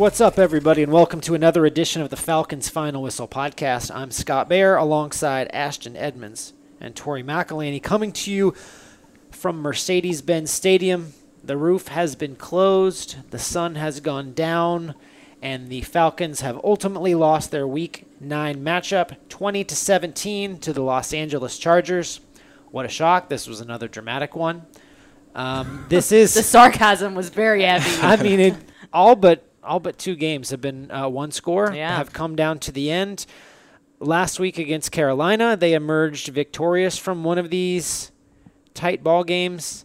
What's up, everybody, and welcome to another edition of the Falcons Final Whistle podcast. I'm Scott Bair alongside Ashton Edmunds and Tori McElhaney coming to you from Mercedes Benz Stadium. The roof has been closed, the sun has gone down, and the Falcons have ultimately lost their week 9 matchup 20 to 17 to the Los Angeles Chargers. What a shock. This was another dramatic one. Um, this is The sarcasm was very heavy. I mean, it, all but all but two games have been uh, one score. Yeah. Have come down to the end. Last week against Carolina, they emerged victorious from one of these tight ball games.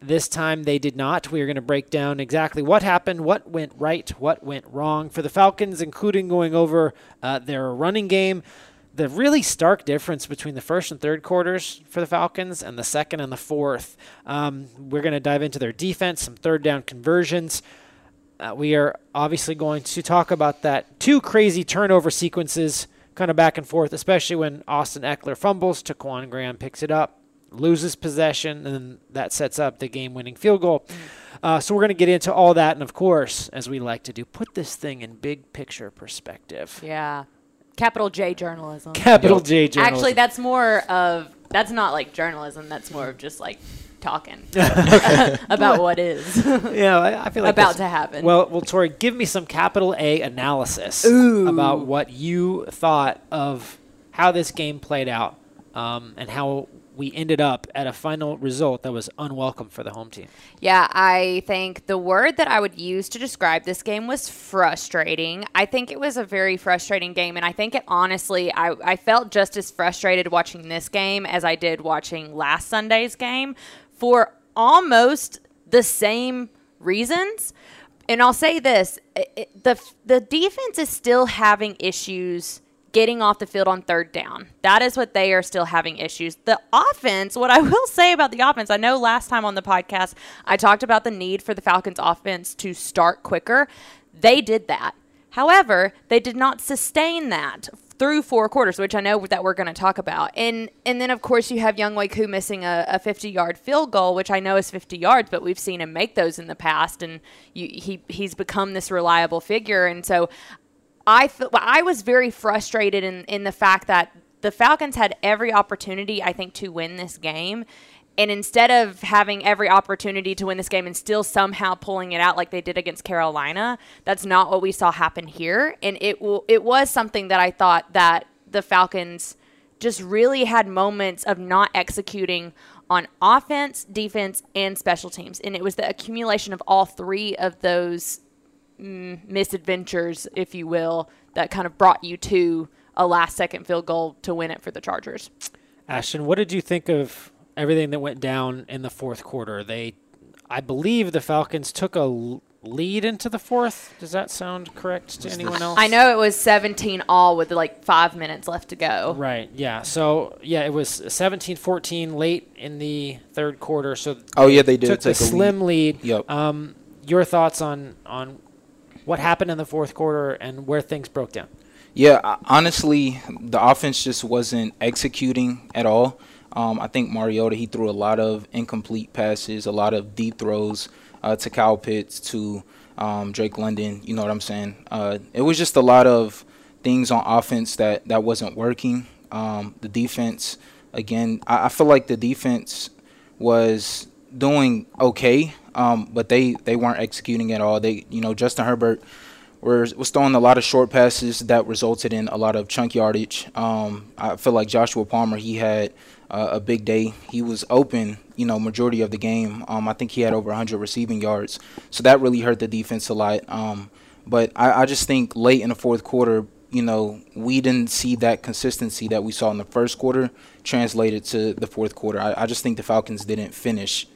This time they did not. We are going to break down exactly what happened, what went right, what went wrong for the Falcons, including going over uh, their running game. The really stark difference between the first and third quarters for the Falcons and the second and the fourth. Um, we're going to dive into their defense, some third down conversions. Uh, we are obviously going to talk about that two crazy turnover sequences, kind of back and forth, especially when Austin Ekeler fumbles, Taquan Graham picks it up, loses possession, and then that sets up the game-winning field goal. Uh, so we're going to get into all that, and of course, as we like to do, put this thing in big picture perspective. yeah. Capital J journalism. Capital J journalism. Actually, that's more of that's not like journalism. That's more of just like talking about what is yeah, I, I feel like about to happen. Well, well, Tori, give me some capital A analysis about what you thought of how this game played out um, and how we ended up at a final result that was unwelcome for the home team. Yeah, I think the word that I would use to describe this game was frustrating. I think it was a very frustrating game, and I think it honestly, I, I felt just as frustrated watching this game as I did watching last Sunday's game for almost the same reasons. And I'll say this it, the, the defense is still having issues getting off the field on third down. That is what they are still having issues. The offense, what I will say about the offense, I know last time on the podcast I talked about the need for the Falcons offense to start quicker. They did that. However, they did not sustain that through four quarters, which I know that we're going to talk about. And and then of course you have Younghoe Koo missing a, a 50 yard field goal, which I know is 50 yards, but we've seen him make those in the past, and you, he he's become this reliable figure. And so I th- I was very frustrated in in the fact that the Falcons had every opportunity, I think, to win this game. And instead of having every opportunity to win this game and still somehow pulling it out like they did against Carolina, that's not what we saw happen here. And it it was something that I thought that the Falcons just really had moments of not executing on offense, defense, and special teams. And it was the accumulation of all three of those mm, misadventures, if you will, that kind of brought you to a last second field goal to win it for the Chargers. Ashton, what did you think of everything that went down in the fourth quarter? They, I believe, the Falcons took a lead into the fourth. Does that sound correct to anyone else? I know it was 17 all with like five minutes left to go. Right, yeah. So, yeah, it was 17-14 late in the third quarter. So Oh, yeah, they did took take a slim lead. Yep. Um, your thoughts on on what happened in the fourth quarter and where things broke down? Yeah, honestly, the offense just wasn't executing at all. Um, I think Mariota he threw a lot of incomplete passes, a lot of deep throws uh, to Kyle Pitts, to um, Drake London. You know what I'm saying? Uh, it was just a lot of things on offense that that wasn't working. Um, the defense, again, I, I feel like the defense was doing okay, um, but they they weren't executing at all. They, you know, Justin Herbert was, was throwing a lot of short passes that resulted in a lot of chunk yardage. Um, I feel like Joshua Palmer, he had uh, a big day. He was open, you know, majority of the game. Um, I think he had over 100 receiving yards, so that really hurt the defense a lot. Um, but I, I just think late in the fourth quarter, you know, we didn't see that consistency that we saw in the first quarter translated to the fourth quarter. I, I just think the Falcons didn't finish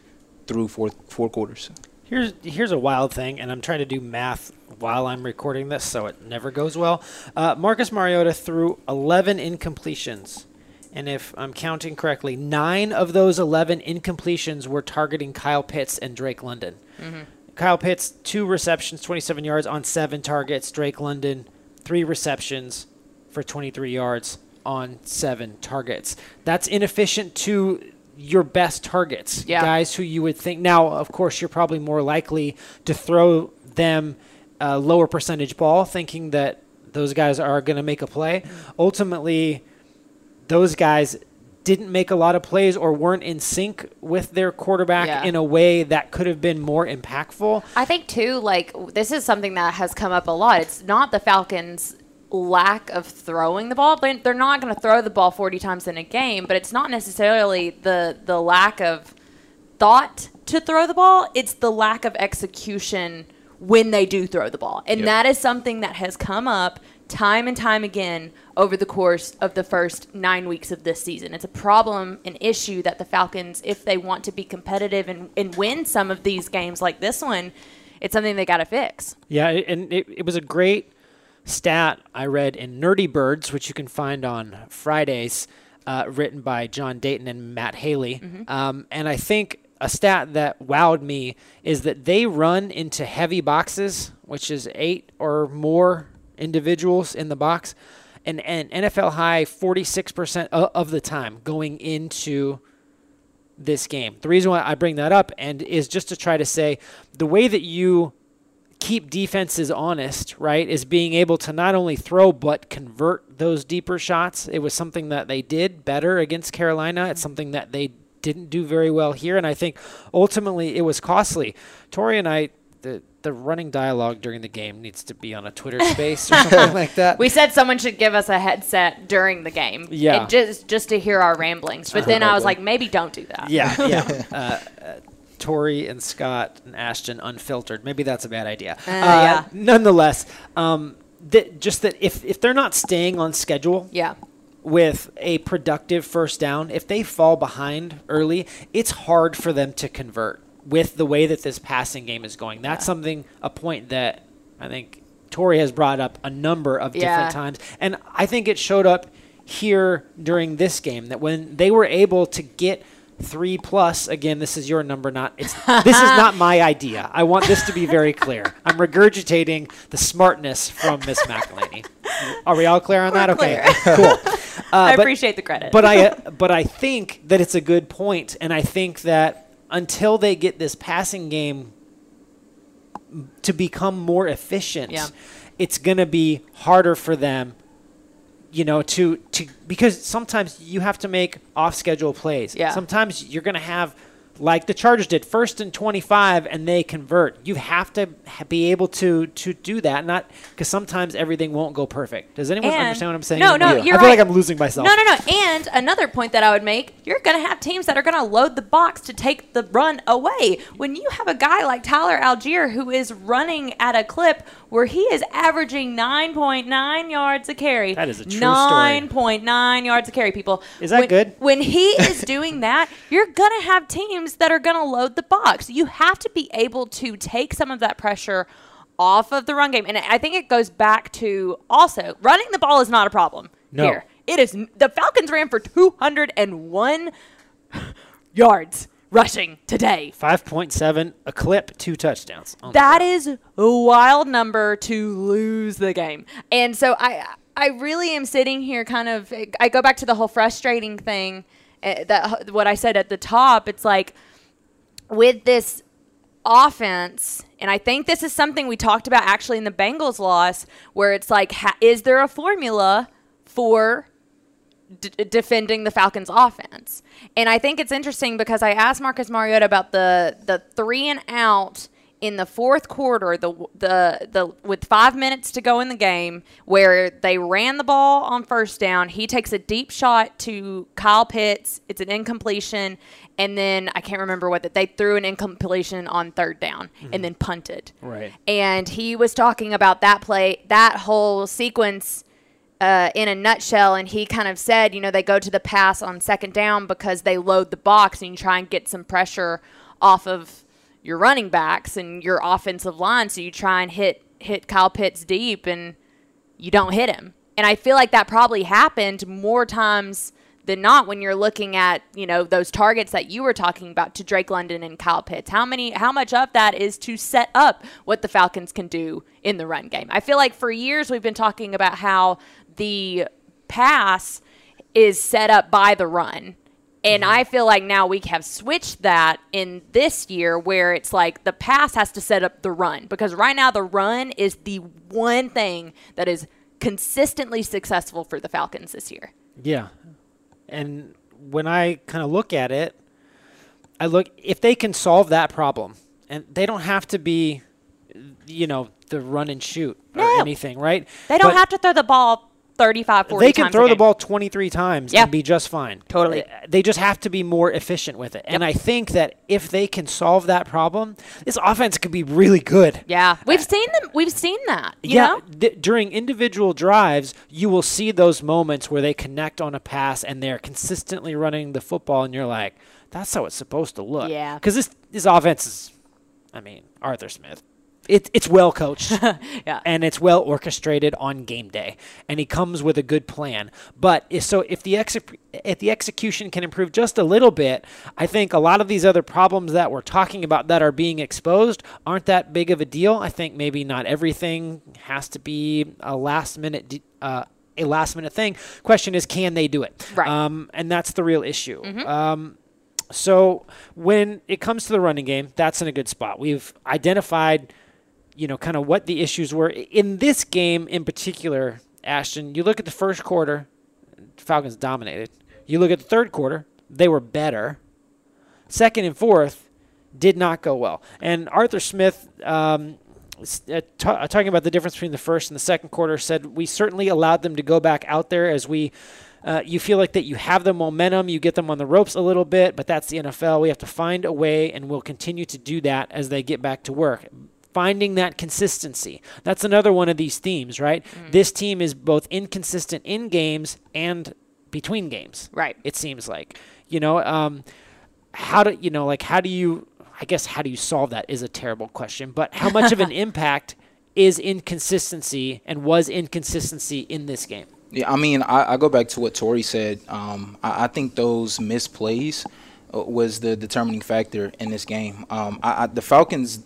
through four four quarters. Here's here's a wild thing, and I'm trying to do math while I'm recording this, so it never goes well. Uh, Marcus Mariota threw 11 incompletions, and if I'm counting correctly, nine of those 11 incompletions were targeting Kyle Pitts and Drake London. Mm-hmm. Kyle Pitts, two receptions, 27 yards on seven targets. Drake London, three receptions for 23 yards on seven targets. That's inefficient to your best targets, Yeah. guys who you would think. Now, of course, you're probably more likely to throw them a lower percentage ball, thinking that those guys are going to make a play. Mm-hmm. Ultimately, those guys didn't make a lot of plays or weren't in sync with their quarterback Yeah. in a way that could have been more impactful. I think too, like this is something that has come up a lot. It's not the Falcons' lack of throwing the ball. They're, they're not going to throw the ball 40 times in a game, but it's not necessarily the the lack of thought to throw the ball. It's the lack of execution when they do throw the ball, and Yep. that is something that has come up time and time again over the course of the first nine weeks of this season. It's a problem, an issue that the Falcons, if they want to be competitive and, and win some of these games like this one, it's something they got to fix. Yeah, and it, it was a great stat I read in Nerdy Birds, which you can find on Fridays, uh, written by John Dayton and Matt Haley. Um, and I think a stat that wowed me is that they run into heavy boxes, which is eight or more individuals in the box, and, and NFL high 46% of the time going into this game. The reason why I bring that up and is just to try to say the way that you keep defenses honest, right, is being able to not only throw but convert those deeper shots. It was something that they did better against Carolina. It's something that they didn't do very well here, and I think ultimately it was costly. Tori and I, the the running dialogue during the game needs to be on a Twitter space or something like that. We said someone should give us a headset during the game, Yeah. just just to hear our ramblings. But then I was like, maybe don't do that. Yeah, yeah. uh, uh, Tori and Scott and Ashton unfiltered. Maybe that's a bad idea. Uh, yeah. Nonetheless, um, that just that if if they're not staying on schedule yeah. with a productive first down, if they fall behind early, it's hard for them to convert with the way that this passing game is going. That's something a point that I think Tori has brought up a number of different Yeah. times, and I think it showed up here during this game that when they were able to get three plus again this is your number not it's this is not my idea. I want this to be very clear. I'm regurgitating the smartness from miss mcelhaney. Are we all clear on that? Okay cool. Uh, I but- appreciate the credit. but I but I think that it's a good point, and I think that until they get this passing game to become more efficient, Yeah. it's going to be harder for them. You know, to to because sometimes you have to make off schedule plays. Yeah. Sometimes you're going to have like the Chargers did, first and 25, and they convert. You have to be able to to do that, not because sometimes everything won't go perfect. Does anyone And- understand what I'm saying? No, no, I you're I feel like. I'm losing myself. No, no, no. And another point that I would make, you're going to have teams that are going to load the box to take the run away. When you have a guy like Tyler Allgeier who is running at a clip where he is averaging 9.9 yards a carry. That is a true story. 9.9 yards a carry, people. Is that When- good? When he is doing that, you're going to have teams that are going to load the box. You have to be able to take some of that pressure off of the run game. And I think it goes back to also running the ball is not a problem No. here. It is the Falcons ran for 201 yards rushing today. 5.7, a clip, two touchdowns. Oh, That is a wild number to lose the game. And so I I really am sitting here kind of I go back to the whole frustrating thing Eh, that what I said at the top. It's like with this offense, and I think this is something we talked about actually in the Bengals loss, where it's like, ha- is there a formula for d- defending the Falcons' offense? And I think it's interesting because I asked Marcus Mariota about the the three and out in the fourth quarter, the the the with five minutes to go in the game, where they ran the ball on first down. He takes a deep shot to Kyle Pitts. It's an incompletion, and then I can't remember what that they threw an incompletion on third down and then punted. Right. And he was talking about that play, that whole sequence uh, in a nutshell. And he kind of said, you know, they go to the pass on second down because they load the box and you try and get some pressure off of your running backs and your offensive line. So you try and hit hit Kyle Pitts deep and you don't hit him. And I feel like that probably happened more times than not when you're looking at, you know, those targets that you were talking about to Drake London and Kyle Pitts. How many how much of that is to set up what the Falcons can do in the run game? I feel like for years we've been talking about how the pass is set up by the run. And mm-hmm. I feel like now we have switched that in this year where it's like the pass has to set up the run because right now the run is the one thing that is consistently successful for the Falcons this year. Yeah. And when I kind of look at it, I look if they can solve that problem, and they don't have to be, you know, the run and shoot or No. anything, right? They don't But have to throw the ball 35, 40 They can times a throw the ball 23 times Yeah. and be just fine. Totally. Uh, They just have to be more efficient with it. And I think that if they can solve that problem, this offense could be really good. Yeah, we've seen them. We've seen that. You yeah, know? th- during individual drives, you will see those moments where they connect on a pass and they're consistently running the football, and you're like, "That's how it's supposed to look." Yeah. because this this offense is, I mean, Arthur Smith. It, it's well coached Yeah. and it's well orchestrated on game day, and he comes with a good plan. But if, so if the exe- if the execution can improve just a little bit, I think a lot of these other problems that we're talking about that are being exposed aren't that big of a deal. I think maybe not everything has to be a last minute. De- uh, a last minute thing. Question is, can they do it? Right. Um, and that's the real issue. Um, so when it comes to the running game, that's in a good spot. We've identified, you know, kind of what the issues were in this game in particular. Ashton, you look at the first quarter, Falcons dominated. You look at the third quarter, they were better. Second and fourth did not go well. And Arthur Smith, um, uh, ta- uh, talking about the difference between the first and the second quarter, said we certainly allowed them to go back out there as we. Uh, you feel like that you have the momentum, you get them on the ropes a little bit, but that's the NFL. We have to find a way, and we'll continue to do that as they get back to work. Finding that consistency. That's another one of these themes, right? This team is both inconsistent in games and between games Right. it seems like you know um, how do you know like how do you i guess how do you solve that is a terrible question but how much of an impact is inconsistency and was inconsistency in this game Yeah, I mean, I, I go back to what Tori said. Um, I, I think those misplays uh, was the determining factor in this game. Um, I, I, the Falcons, ex-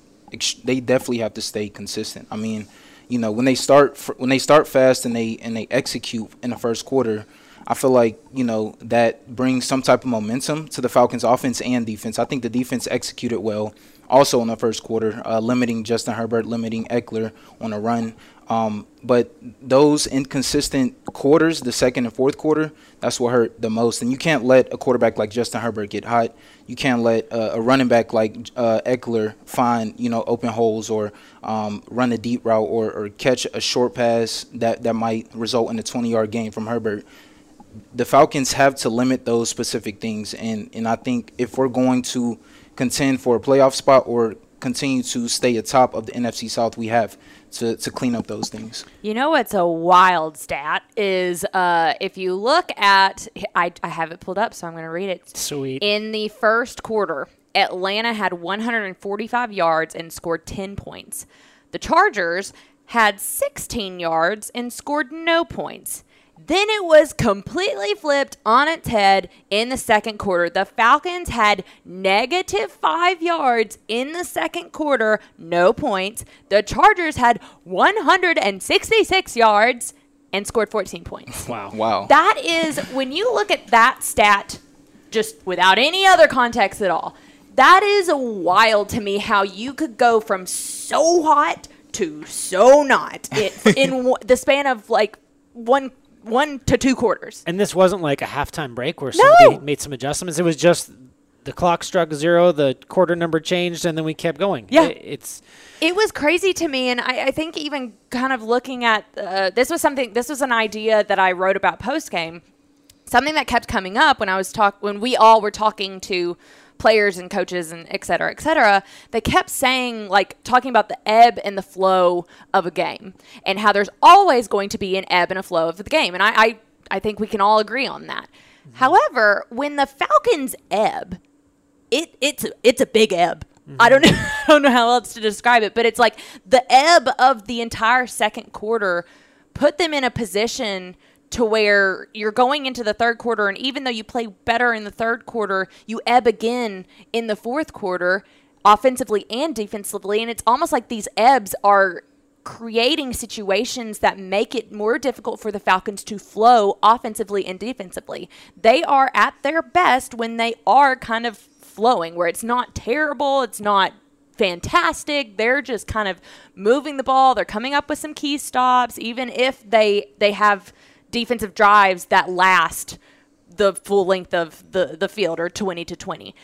they definitely have to stay consistent. I mean, you know, when they start when they start fast and they and they execute in the first quarter, I feel like you know that brings some type of momentum to the Falcons' offense and defense. I think the defense executed well, also in the first quarter, uh, limiting Justin Herbert, limiting Ekeler on a run. Um, but those inconsistent quarters, the second and fourth quarter, that's what hurt the most. And you can't let a quarterback like Justin Herbert get hot. You can't let a running back like uh, Ekeler find you know open holes or um, run a deep route or, or catch a short pass that, that might result in a 20 yard gain from Herbert the Falcons have to limit those specific things, and and I think if we're going to contend for a playoff spot or continue to stay atop of the NFC South, we have to to clean up those things. You know what's a wild stat is uh, if you look at I, I have it pulled up, so I'm going to read it. Sweet. In the first quarter, Atlanta had 145 yards and scored 10 points. The Chargers had 16 yards and scored no points. Then it was completely flipped on its head in the second quarter. The Falcons had negative five yards in the second quarter, no points. The Chargers had 166 yards and scored 14 points. wow Wow. That is when you look at that stat, just without any other context at all. That is wild to me. How you could go from so hot to so not it, in w- the span of like one one to two quarters. and this wasn't like a halftime break where somebody made some adjustments it was just the clock struck zero the quarter number changed and then we kept going Yeah. It- it's It was crazy to me, and I, I think even kind of looking at uh, this was something. This was an idea that I wrote about post game. Something that kept coming up when I was talk when we all were talking to players and coaches and et cetera, et cetera. They kept saying like talking about the ebb and the flow of a game, and how there's always going to be an ebb and a flow of the game, and I I, I think we can all agree on that. Mm-hmm. However, when the Falcons ebb, it it's it's a big ebb. I mm-hmm. don't know I don't know how else to describe it, but it's like the ebb of the entire second quarter put them in a position to where you're going into the third quarter and even though you play better in the third quarter, you ebb again in the fourth quarter offensively and defensively and it's almost like these ebbs are creating situations that make it more difficult for the Falcons to flow offensively and defensively. They are at their best when they are kind of flowing, where it's not terrible, it's not fantastic. They're just kind of moving the ball. They're coming up with some key stops, even if they they have defensive drives that last the full length of the, the field or 20 to 20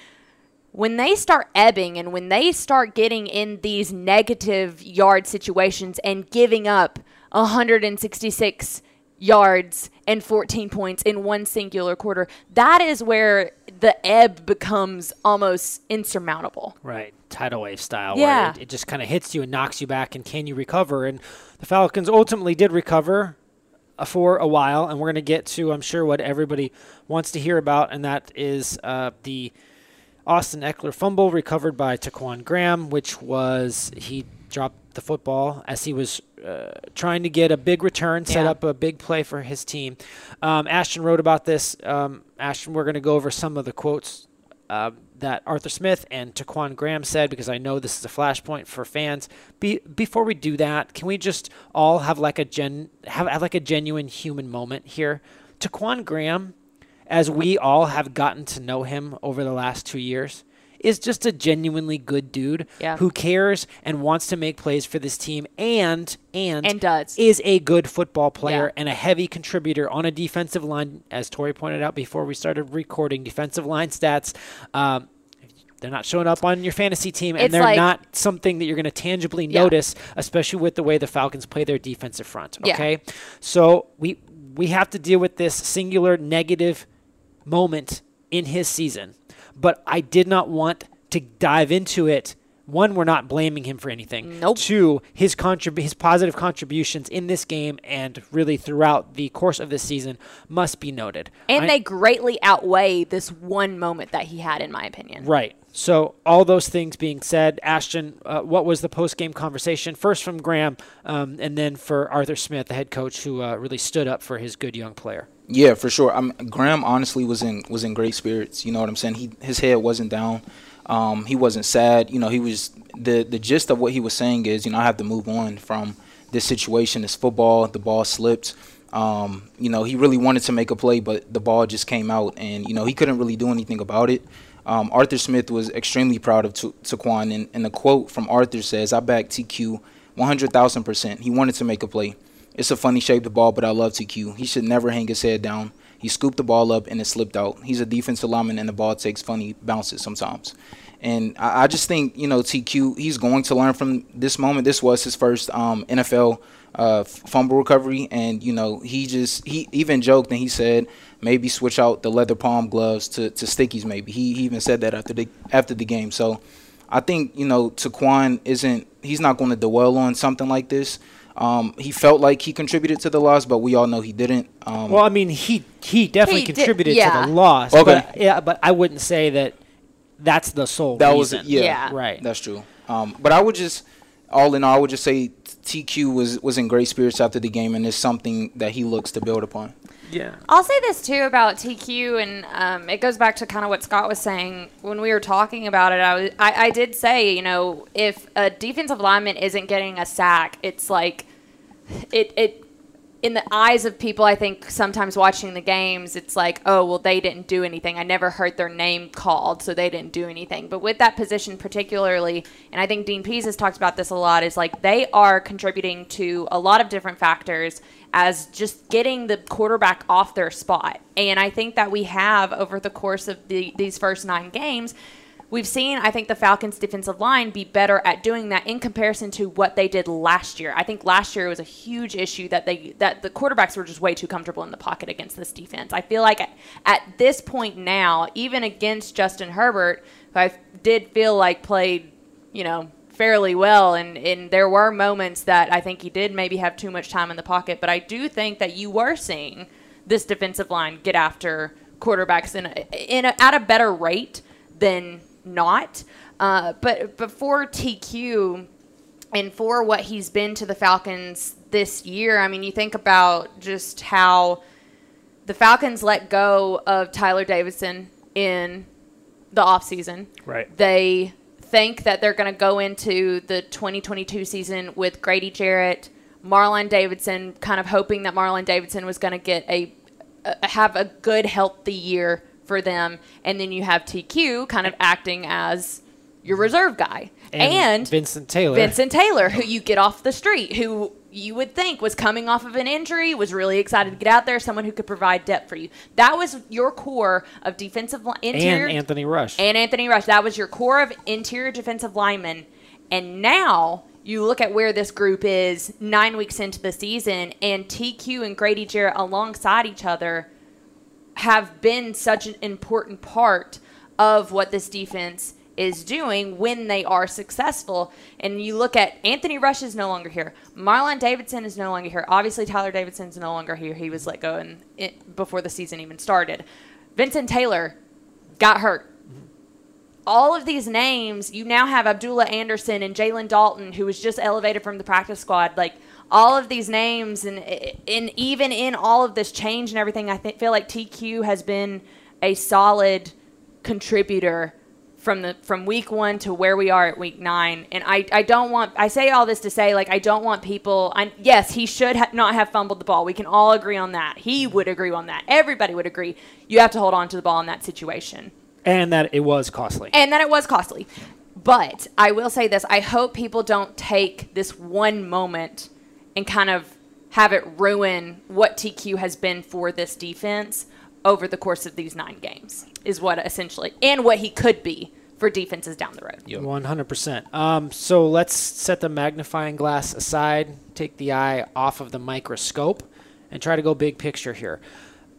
when they start ebbing and when they start getting in these negative yard situations and giving up 166 yards and 14 points in one singular quarter, that is where the ebb becomes almost insurmountable. Right. Tidal wave style, Yeah. where it, it just kind of hits you and knocks you back, and can you recover? And the Falcons ultimately did recover for a while, and we're going to get to, I'm sure, what everybody wants to hear about, and that is uh, the Austin Ekeler fumble recovered by Taquan Graham, which was he dropped the football as he was uh, trying to get a big return, set Yeah. up a big play for his team. Um, Ashton wrote about this. Um, Ashton, we're going to go over some of the quotes uh, that Arthur Smith and Taquan Graham said because I know this is a flashpoint for fans. Be, before we do that, can we just all have like a gen have, have like a genuine human moment here? Taquan Graham, as we all have gotten to know him over the last two years, is just a genuinely good dude Yeah. who cares and wants to make plays for this team and and And does. is a good football player Yeah. and a heavy contributor on a defensive line, as Tori pointed out before we started recording defensive line stats. Um, they're not showing up on your fantasy team, and It's they're like- not something that you're going to tangibly Yeah. notice, especially with the way the Falcons play their defensive front. Yeah. Okay, so we we have to deal with this singular negative moment in his season, but I did not want to dive into it. One, we're not blaming him for anything. Nope. Two, his contrib- his positive contributions in this game and really throughout the course of this season must be noted. And I- they greatly outweigh this one moment that he had, in my opinion. Right. So all those things being said, Ashton, uh, what was the post game conversation? First from Graham, um, and then for Arthur Smith, the head coach, who uh, really stood up for his good young player. Yeah, for sure. I'm, Graham honestly was in was in great spirits. You know what I'm saying? He his head wasn't down. Um, he wasn't sad. You know, he was the the gist of what he was saying is, you know, I have to move on from this situation. It's football. The ball slipped. Um, you know, he really wanted to make a play, but the ball just came out, and you know, he couldn't really do anything about it. Um, Arthur Smith was extremely proud of Ta- Taquan, and, and the quote from Arthur says, "I back TQ 100,000 percent. He wanted to make a play. It's a funny shaped ball, but I love TQ. He should never hang his head down. He scooped the ball up and it slipped out. He's a defensive lineman, and the ball takes funny bounces sometimes. And I, I just think, you know, TQ, he's going to learn from this moment. This was his first um, NFL uh, fumble recovery, and you know, he just he even joked and he said maybe switch out the leather palm gloves to, to stickies. Maybe he, he even said that after the after the game. So I think you know Taquan isn't he's not going to dwell on something like this. Um, he felt like he contributed to the loss, but we all know he didn't. Um, Well, I mean, he he definitely He did- contributed yeah. to the loss. Okay. But, yeah, but I wouldn't say that that's the sole that was reason. yeah, Yeah. Right. That's true. Um, but I would just, all in all, I would just say TQ was was in great spirits after the game, and it's something that he looks to build upon. yeah. I'll say this too about TQ, and um, it goes back to kind of what Scott was saying when we were talking about it. I, was, I, I did say, you know, if a defensive lineman isn't getting a sack, it's like it it in the eyes of people. I think sometimes watching the games, it's like, oh well, they didn't do anything. I never heard their name called, so they didn't do anything. But with that position particularly, and I think Dean Pees has talked about this a lot, is like they are contributing to a lot of different factors as just getting the quarterback off their spot. And I think that we have over the course of the, these first nine games, we've seen, I think, the Falcons' defensive line be better at doing that in comparison to what they did last year. I think last year it was a huge issue that they that the quarterbacks were just way too comfortable in the pocket against this defense. I feel like at, at this point now, even against Justin Herbert, who I did feel like played, you know, fairly well and, and there were moments that I think he did maybe have too much time in the pocket, but I do think that you were seeing this defensive line get after quarterbacks in a, in a, at a better rate than not. Uh, but before TQ and for what he's been to the Falcons this year, I mean, you think about just how the Falcons let go of Tyeler Davison in the offseason. Right. They think that they're going to go into the 2022 season with Grady Jarrett, Marlon Davidson, kind of hoping that Marlon Davidson was going to get a, a have a good healthy year for them, and then you have TQ kind of acting as your reserve guy, and, Vincent Taylor. Vincent Taylor, who you get off the street, who you would think was coming off of an injury, was really excited to get out there, someone who could provide depth for you. That was your core of defensive li- interior and Anthony Rush. and Anthony Rush. That was your core of interior defensive linemen. And now you look at where this group is nine weeks into the season, and TQ and Grady Jarrett alongside each other have been such an important part of what this defense is doing when they are successful. And you look at Anthony Rush is no longer here. Marlon Davidson is no longer here. Obviously, Tyeler Davison is no longer here. He was let go in, it, before the season even started. Vincent Taylor got hurt. All of these names, you now have Abdullah Anderson and Jalen Dalton, who was just elevated from the practice squad. Like all of these names, and and even in all of this change and everything, I th- feel like TQ has been a solid contributor from the from week one to where we are at week nine. And I, I don't want I say all this to say like I don't want people. I, yes, he should ha- not have fumbled the ball. We can all agree on that. He would agree on that. Everybody would agree. You have to hold on to the ball in that situation and that it was costly. and that it was costly. But I will say this: I hope people don't take this one moment and kind of have it ruin what TQ has been for this defense over the course of these nine games. Is what essentially, and what he could be for defenses down the road. Yep. One hundred percent. Um, so let's set the magnifying glass aside, take the eye off of the microscope, and try to go big picture here.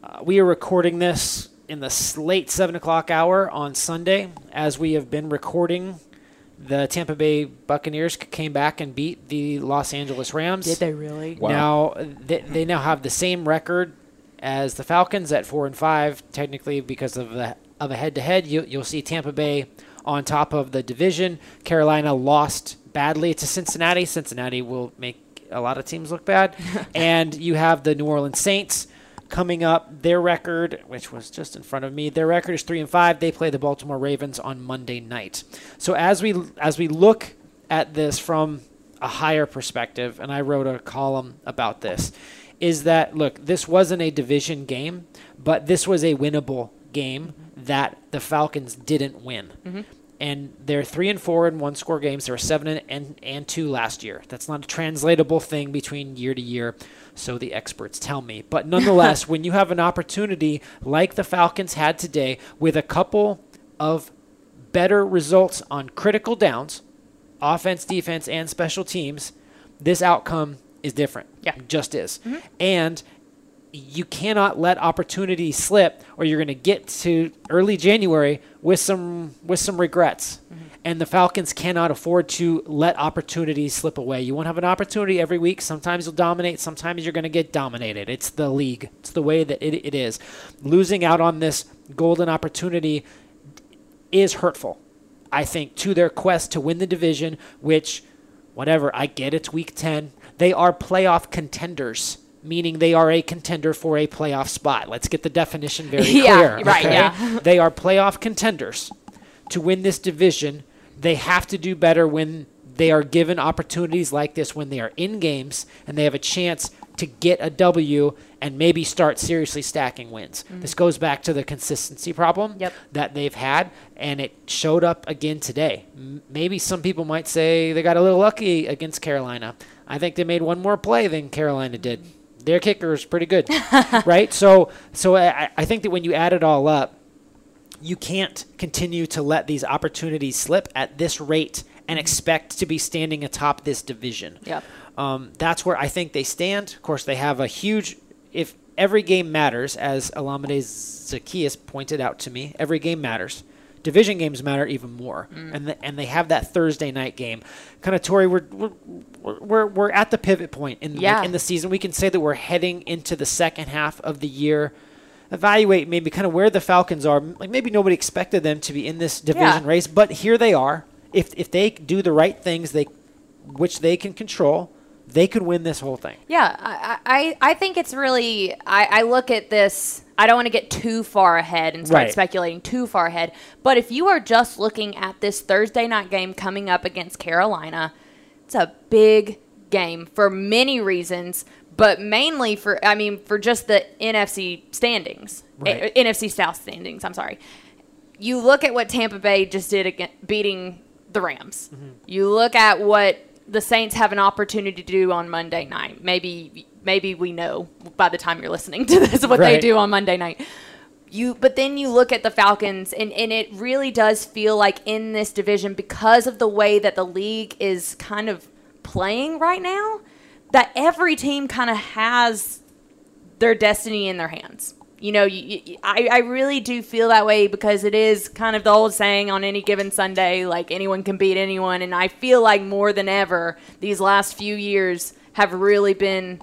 Uh, we are recording this in the late seven o'clock hour on Sunday, as we have been recording. The Tampa Bay Buccaneers came back and beat the Los Angeles Rams. Did they really? Wow. Now they, they now have the same record as the Falcons at four and five. Technically, because of the of a head to head, you you'll see Tampa Bay on top of the division. Carolina lost badly to Cincinnati. Cincinnati will make a lot of teams look bad, and you have the New Orleans Saints coming up. Their record, which was just in front of me, their record is three and five. They play the Baltimore Ravens on Monday night. So as we as we look at this from a higher perspective, and I wrote a column about this, is that look, this wasn't a division game, but this was a winnable game that the Falcons didn't win. Mm-hmm. And they're three and four in one score games. They were seven and, and, and two last year. That's not a translatable thing between year to year, so the experts tell me. But nonetheless, when you have an opportunity like the Falcons had today with a couple of better results on critical downs, offense, defense, and special teams, this outcome is different. Yeah. It just is. Mm-hmm. And you cannot let opportunity slip or you're going to get to early January with some with some regrets. Mm-hmm. And the Falcons cannot afford to let opportunities slip away. You won't have an opportunity every week. Sometimes you'll dominate, sometimes you're going to get dominated. It's the league. It's the way that it, it is. Losing out on this golden opportunity is hurtful, I think, to their quest to win the division, which, whatever, I get it's week 10. They are playoff contenders, meaning they are a contender for a playoff spot. Let's get the definition very Yeah, clear. right, okay? yeah. They are playoff contenders. To win this division, they have to do better when they are given opportunities like this, when they are in games and they have a chance to get a W and maybe start seriously stacking wins. Mm-hmm. This goes back to the consistency problem Yep. that they've had, and it showed up again today. M- Maybe some people might say they got a little lucky against Carolina. I think they made one more play than Carolina did. Their kicker is pretty good, right? So, so I, I think that when you add it all up, you can't continue to let these opportunities slip at this rate and expect to be standing atop this division. Yep. Um, that's where I think they stand. Of course, they have a huge. If every game matters, as Olamide Zaccheaus pointed out to me, every game matters. Division games matter even more, mm. and the, and they have that Thursday night game. Kind of, Tori, we're we're, we're we're at the pivot point in Yeah. in the season. We can say that we're heading into the second half of the year. Evaluate maybe kind of where the Falcons are. Like maybe nobody expected them to be in this division Yeah. race, but here they are. If if they do the right things, they which they can control, they could win this whole thing. Yeah, I, I, I think it's really. I, I look at this. I don't want to get too far ahead and start Right. speculating too far ahead. But if you are just looking at this Thursday night game coming up against Carolina, it's a big game for many reasons, but mainly for I mean for just the NFC standings, Right. Eh, NFC South standings. I'm sorry. You look at what Tampa Bay just did again, beating the Rams. Mm-hmm. You look at what the Saints have an opportunity to do on Monday night. Maybe maybe we know by the time you're listening to this what they do on Monday night. You but then you look at the Falcons and, and it really does feel like in this division because of the way that the league is kind of playing right now that every team kind of has their destiny in their hands. You know, you, you, I, I really do feel that way because it is kind of the old saying on any given Sunday, like anyone can beat anyone. And I feel like more than ever, these last few years have really been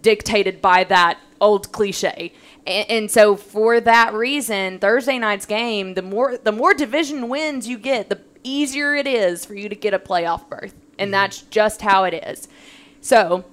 dictated by that old cliche. And, and so for that reason, Thursday night's game, the more the more division wins you get, the easier it is for you to get a playoff berth. And mm-hmm. that's just how it is. So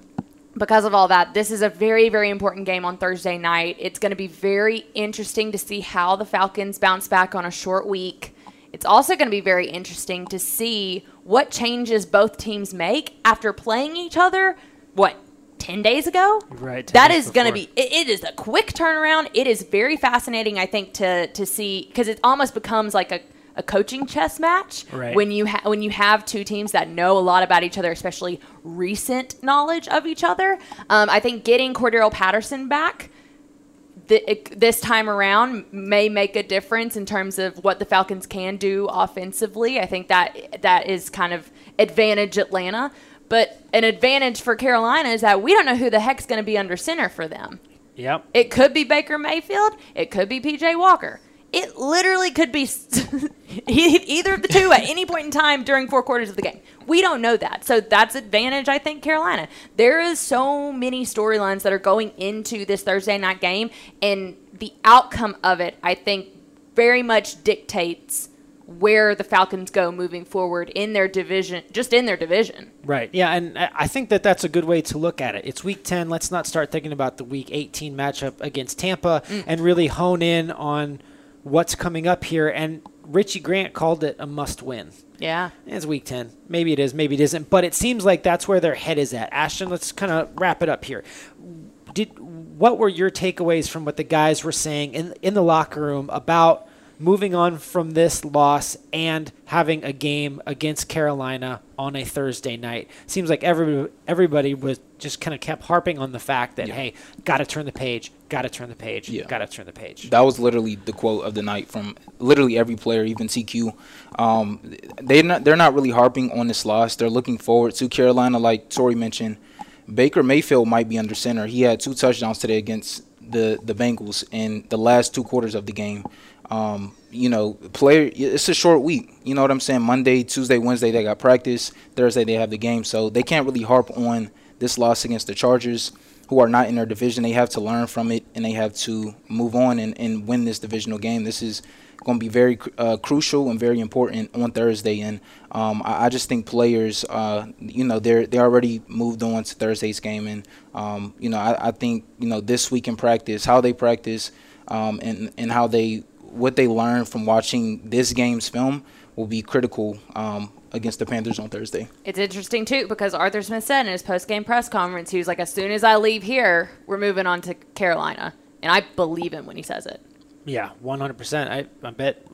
because of all that, this is a very, very important game on Thursday night. It's going to be very interesting to see how the Falcons bounce back on a short week. It's also going to be very interesting to see what changes both teams make after playing each other, what, 10 days ago? Right, 10 That is going to be, it, it is a quick turnaround. It is very fascinating, I think, to, to see, because it almost becomes like a, a coaching chess match Right. when you ha- when you have two teams that know a lot about each other, especially recent knowledge of each other. Um, I think getting Cordarrelle Patterson back th- this time around may make a difference in terms of what the Falcons can do offensively. I think that that is kind of advantage Atlanta. But an advantage for Carolina is that we don't know who the heck's going to be under center for them. Yep. It could be Baker Mayfield. It could be PJ Walker. It literally could be either of the two at any point in time during four quarters of the game. We don't know that. So that's advantage, I think, Carolina. There is so many storylines that are going into this Thursday night game, and the outcome of it, I think, very much dictates where the Falcons go moving forward in their division, just in their division. Right. Yeah, and I I think that that's a good way to look at it. It's week 10. Let's not start thinking about the week 18 matchup against Tampa mm. and really hone in on what's coming up here. And Richie Grant called it a must win. Yeah. It's week 10. Maybe it is, maybe it isn't. But it seems like that's where their head is at. Ashton, let's kind of wrap it up here. Did What were your takeaways from what the guys were saying in, in the locker room about moving on from this loss and having a game against Carolina on a Thursday night? Seems like everybody, everybody was just kind of kept harping on the fact that, Yeah. hey, got to turn the page, got to turn the page, Yeah. got to turn the page. That was literally the quote of the night from literally every player, even TQ. Um, they not they're not really harping on this loss. They're looking forward to Carolina, like Tori mentioned. Baker Mayfield might be under center. He had two touchdowns today against the the Bengals in the last two quarters of the game. Um, you know, player. It's a short week. You know what I'm saying? Monday, Tuesday, Wednesday they got practice. Thursday they have the game, so they can't really harp on this loss against the Chargers, who are not in their division. They have to learn from it and they have to move on and, and win this divisional game. This is going to be very uh, crucial and very important on Thursday. And um, I, I just think players, uh, you know, they're they already moved on to Thursday's game, and um, you know, I, I think you know this week in practice, how they practice, um, and and how they what they learn from watching this game's film will be critical um, against the Panthers on Thursday. It's interesting too because Arthur Smith said in his post game press conference, he was like, "As soon as I leave here, we're moving on to Carolina," and I believe him when he says it. Yeah, 100%. I, I bet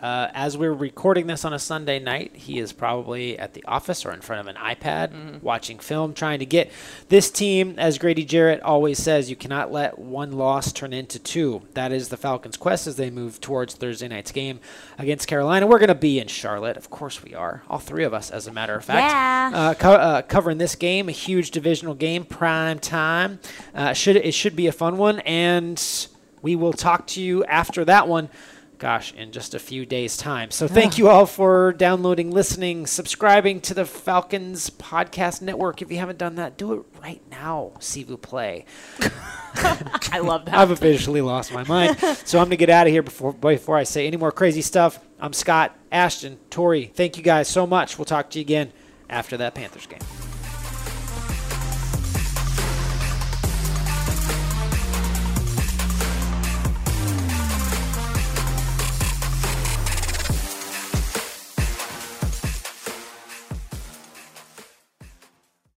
uh, as we're recording this on a Sunday night, he is probably at the office or in front of an iPad watching film, trying to get this team, as Grady Jarrett always says, you cannot let one loss turn into two. That is the Falcons' quest as they move towards Thursday night's game against Carolina. We're going to be in Charlotte. Of course we are. All three of us, as a matter of fact. Yeah. Uh, co- uh, covering this game, a huge divisional game, prime time. Uh, should It should be a fun one, and we will talk to you after that one. Gosh, in just a few days' time. So, thank you all for downloading, listening, subscribing to the Falcons Podcast Network. If you haven't done that, do it right now. See vous play. I love that. I've officially lost my mind. So, I'm going to get out of here before, before I say any more crazy stuff. I'm Scott, Ashton, Tori. Thank you guys so much. We'll talk to you again after that Panthers game.